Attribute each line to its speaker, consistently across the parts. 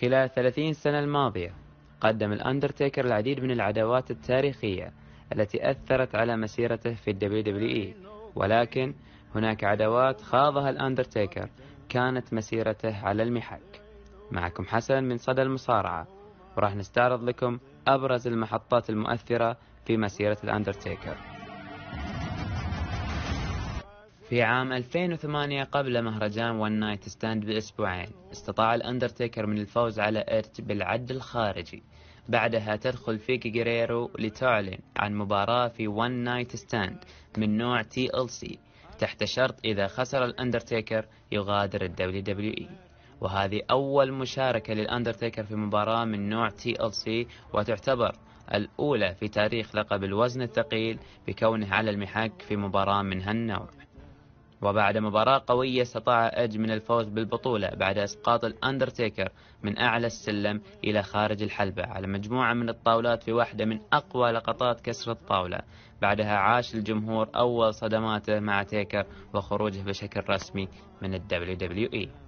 Speaker 1: خلال 30 سنة الماضية قدم الأندرتيكر العديد من العداوات التاريخية التي أثرت على مسيرته في ال WWE. ولكن هناك عداوات خاضها الأندرتيكر كانت مسيرته على المحك. معكم حسن من صدى المصارعة وراح نستعرض لكم أبرز المحطات المؤثرة في مسيرة الأندرتيكر. في عام 2008 قبل مهرجان One Night Stand بأسبوعين استطاع الأندرتيكر من الفوز على إيدج بالعد الخارجي. بعدها تدخل فيكي جيريرو لتعلن عن مباراة في One Night Stand من نوع TLC تحت شرط إذا خسر الأندرتيكر يغادر ال WWE. وهذه أول مشاركة للأندرتيكر في مباراة من نوع TLC وتعتبر الأولى في تاريخ لقب الوزن الثقيل بكونه على المحك في مباراة من هالنوع. وبعد مباراة قوية استطاع إدج من الفوز بالبطولة بعد إسقاط الأندرتيكر من أعلى السلم إلى خارج الحلبة على مجموعة من الطاولات في واحدة من أقوى لقطات كسر الطاولة. بعدها عاش الجمهور أول صدماته مع تيكر وخروجه بشكل رسمي من WWE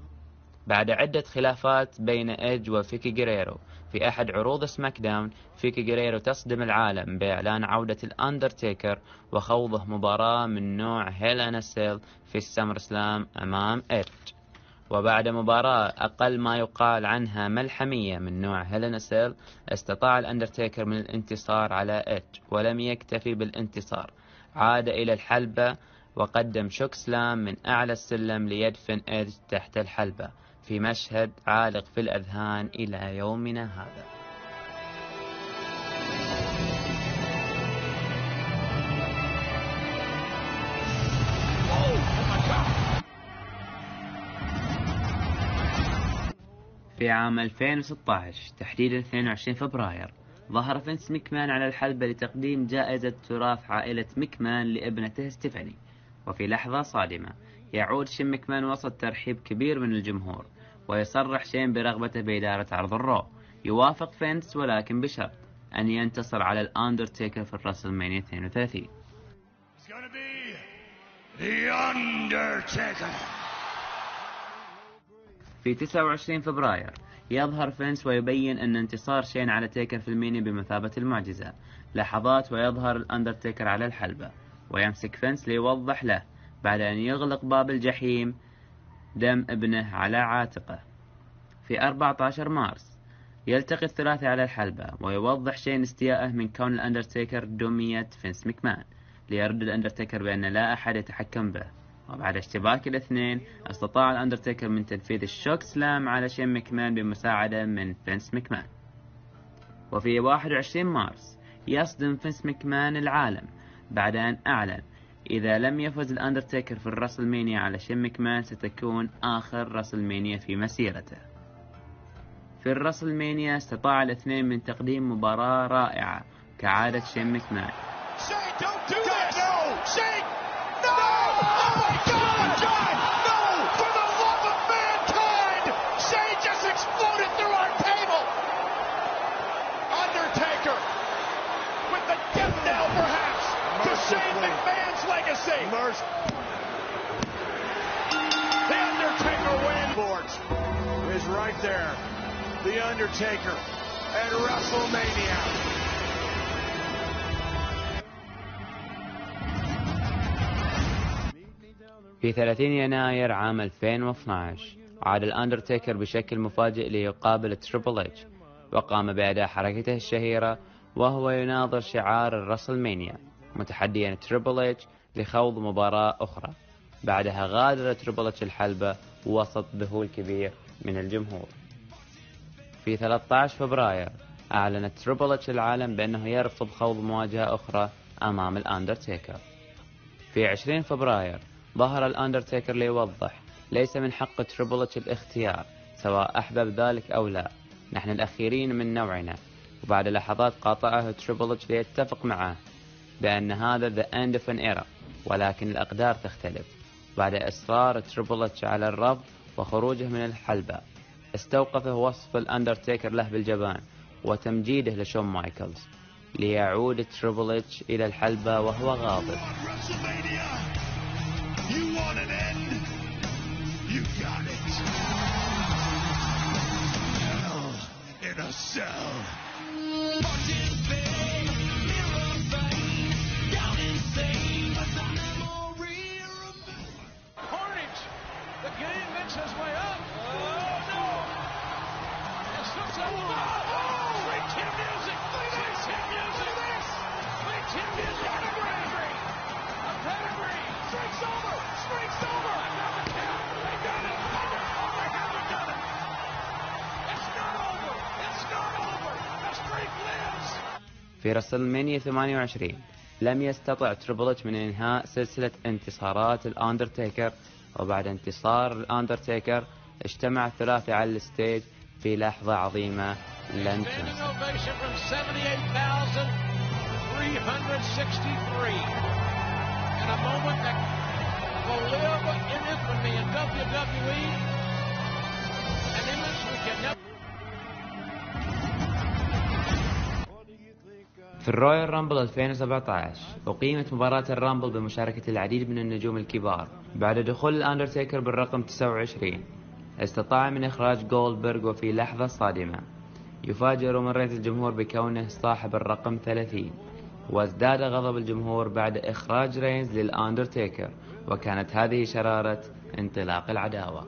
Speaker 1: بعد عدة خلافات بين إيدج وفيكي جريرو. في أحد عروض SmackDown فيكي جريرو تصدم العالم بإعلان عودة الأندرتيكر وخوضه مباراة من نوع Hell in a Cell في ال SummerSlam أمام إيدج. وبعد مباراة أقل ما يقال عنها ملحمية من نوع Hell in a Cell استطاع الأندرتيكر من الانتصار على إيدج ولم يكتفي بالانتصار. عاد إلى الحلبة وقدم chokeslam من أعلى السلم ليدفن إيدج تحت الحلبة. في مشهد عالق في الأذهان إلى يومنا هذا. في عام 2016 تحديدا 22 فبراير ظهر فينس ميكمان على الحلبة لتقديم جائزة تراث عائلة ميكمان لابنته ستيفاني وفي لحظة صادمة يعود شين ميكمان وسط ترحيب كبير من الجمهور ويصرح شين برغبته بإدارة عرض ال Raw. يوافق فينس ولكن بشرط أن ينتصر على الأندرتيكر في ال WrestleMania 32 في 29 فبراير يظهر فينس ويبين أن انتصار شين على تيكر في ال Mania بمثابة المعجزة. لحظات ويظهر الأندرتيكر على الحلبة ويمسك فينس ليوضح له بعد أن يغلق باب الجحيم دم ابنه على عاتقه. في 14 مارس يلتقي الثلاثي على الحلبة ويوضح شين استياءه من كون الأندرتيكر دمية فينس مكمان ليرد الأندرتيكر بأن لا أحد يتحكم به. وبعد اشتباك الاثنين استطاع الأندرتيكر من تنفيذ ال chokeslam على شين مكمان بمساعدة من فينس مكمان. وفي 21 مارس يصدم فينس مكمان العالم بعد أن أعلن إذا لم يفز الأندرتيكر في ال WrestleMania على شين مكمان ستكون آخر WrestleMania في مسيرته. في ال WrestleMania استطاع الاثنين من تقديم مباراة رائعة كعادة شين مكمان
Speaker 2: right there. The Undertaker at WrestleMania.
Speaker 1: في 30 يناير عام 2012 عاد الأندرتيكر بشكل مفاجئ ليقابل تريبل إتش وقام بأداء حركته الشهيرة وهو يناظر شعار ال WrestleMania متحديا تريبل إتش لخوض مباراة أخرى بعدها غادر تريبل إتش الحلبة وسط ذهول كبير من الجمهور. في 13 فبراير أعلن تريبل اتش العالم بأنه يرفض خوض مواجهة أخرى أمام الأندرتيكر. في 20 فبراير ظهر الأندرتيكر ليوضح ليس من حق تريبل اتش الاختيار سواء أحبب ذلك أو لا. نحن الأخيرين من نوعنا. وبعد لحظات قاطعه تريبل اتش ليتفق معه بأن هذا the end of an era ولكن الأقدار تختلف. بعد إصرار تريبل اتش على الرفض وخروجه من الحلبة استوقفه وصف الأندرتيكر له بالجبان وتمجيده لشون مايكلز ليعود تريبل اتش إلى الحلبة وهو غاضب
Speaker 2: cell. Carnage.
Speaker 1: في رسلمانيا 28 لم يستطع تريبل من إنهاء سلسلة انتصارات الأندرتيكر. وبعد انتصار الأندرتيكر اجتمع الثلاثة على ال stage في لحظة عظيمة لن تنسى.
Speaker 2: Ovation from 78,363. And a moment that will live in infamy
Speaker 1: في الرويال رامبل 2017 أقيمت مباراة الرامبل بمشاركة العديد من النجوم الكبار بعد دخول الأندرتيكر بالرقم 29 استطاع من إخراج جولدبرغ وفي لحظة صادمة. يفاجئ رومان رينز الجمهور بكونه صاحب الرقم 30 وازداد غضب الجمهور بعد إخراج رينز للأندرتيكر وكانت هذه شرارة انطلاق العداوة.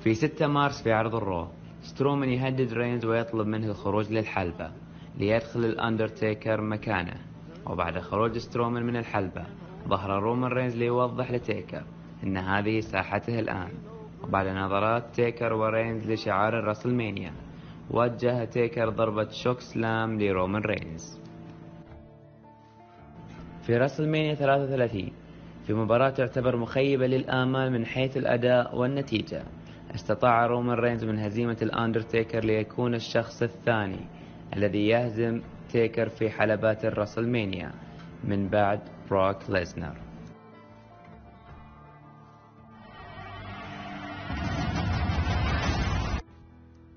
Speaker 1: في 6 مارس في عرض الرو سترومان يهدد رينز ويطلب منه الخروج للحلبة. ليدخل الأندرتيكر مكانه. وبعد خروج سترومان من الحلبة ظهر رومان رينز ليوضح لتيكر أن هذه ساحته الآن. وبعد نظرات تيكر ورينز لشعار الرسلمانيا وجه تيكر ضربة chokeslam لرومان رينز. في رسلمانيا 33 في مباراة تعتبر مخيبة للآمال من حيث الأداء والنتيجة استطاع رومان رينز من هزيمة الأندرتيكر ليكون الشخص الثاني. الذي يهزم تيكر في حلبات الرسلمانيا من بعد بروك ليزنر.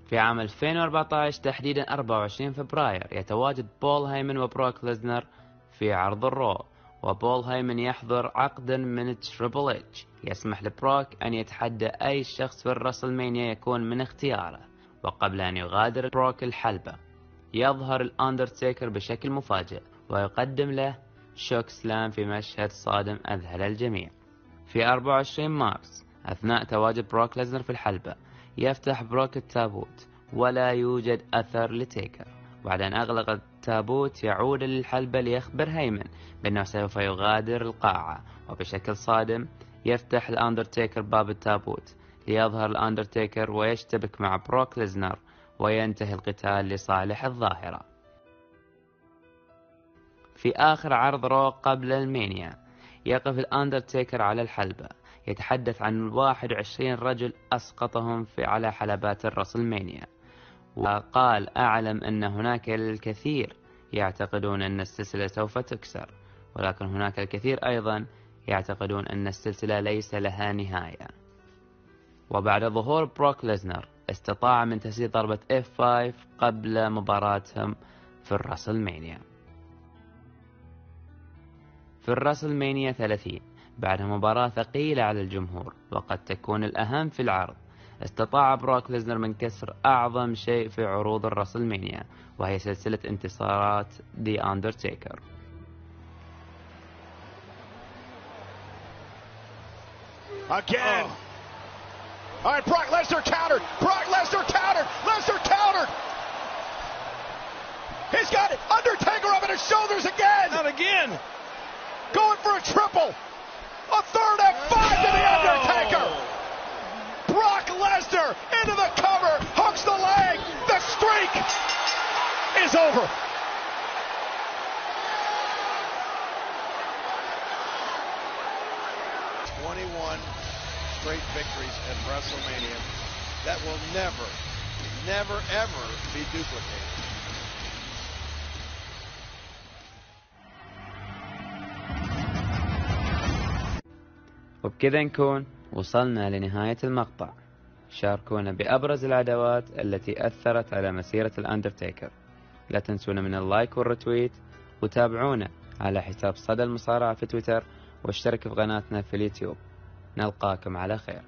Speaker 1: في عام 2014 تحديدا 24 فبراير يتواجد بول هيمن وبروك ليزنر في عرض الرو. وبول هيمن يحضر عقدا من تريبل إتش. يسمح لبروك أن يتحدى أي شخص في الرسلمانيا يكون من اختياره. وقبل أن يغادر بروك الحلبة يظهر الأندرتيكر بشكل مفاجئ ويقدم له chokeslam في مشهد صادم أذهل الجميع. في 24 مارس أثناء تواجد بروك ليزنر في الحلبة يفتح بروك التابوت ولا يوجد أثر لتيكر. بعد أن أغلق التابوت يعود للحلبة ليخبر هيمن بأنه سوف يغادر القاعة وبشكل صادم يفتح الأندرتيكر باب التابوت ليظهر الأندرتيكر ويشتبك مع بروك ليزنر. وينتهي القتال لصالح الظاهرة. في آخر عرض رو قبل ألمانيا يقف الأندرتيكر على الحلبة. يتحدث عن 21 رجل أسقطهم في على حلبات الرسلمانيا وقال أعلم أن هناك الكثير يعتقدون أن السلسلة سوف تكسر ولكن هناك الكثير أيضا يعتقدون أن السلسلة ليس لها نهاية. وبعد ظهور بروك ليزنر استطاع من تسديد ضربة F5 قبل مباراتهم في الرسلمانيا في الرسلمانيا 30 بعد مباراة ثقيلة على الجمهور وقد تكون الأهم في العرض استطاع بروك ليزنر من كسر أعظم شيء في عروض الرسلمانيا وهي سلسلة انتصارات The Undertaker.
Speaker 2: Again. All right, Brock Lesnar countered. Brock Lesnar countered. Lesnar countered. He's got it. Undertaker up on his shoulders again. Not again. Going for a triple. A third F5 to the oh. Undertaker. Brock Lesnar into the cover. Hooks the leg. The streak is over.
Speaker 3: Twenty-one straight victories at WrestleMania that will never, never, ever be duplicated.
Speaker 1: وبكذا نكون وصلنا لنهاية المقطع. شاركونا بأبرز العداوات التي أثرت على مسيرة الأندرتيكر. لا تنسونا من اللايك والرتويت وتابعونا على حساب صدى المصارعة في تويتر واشتركوا في قناتنا في اليوتيوب. نلقاكم على خير.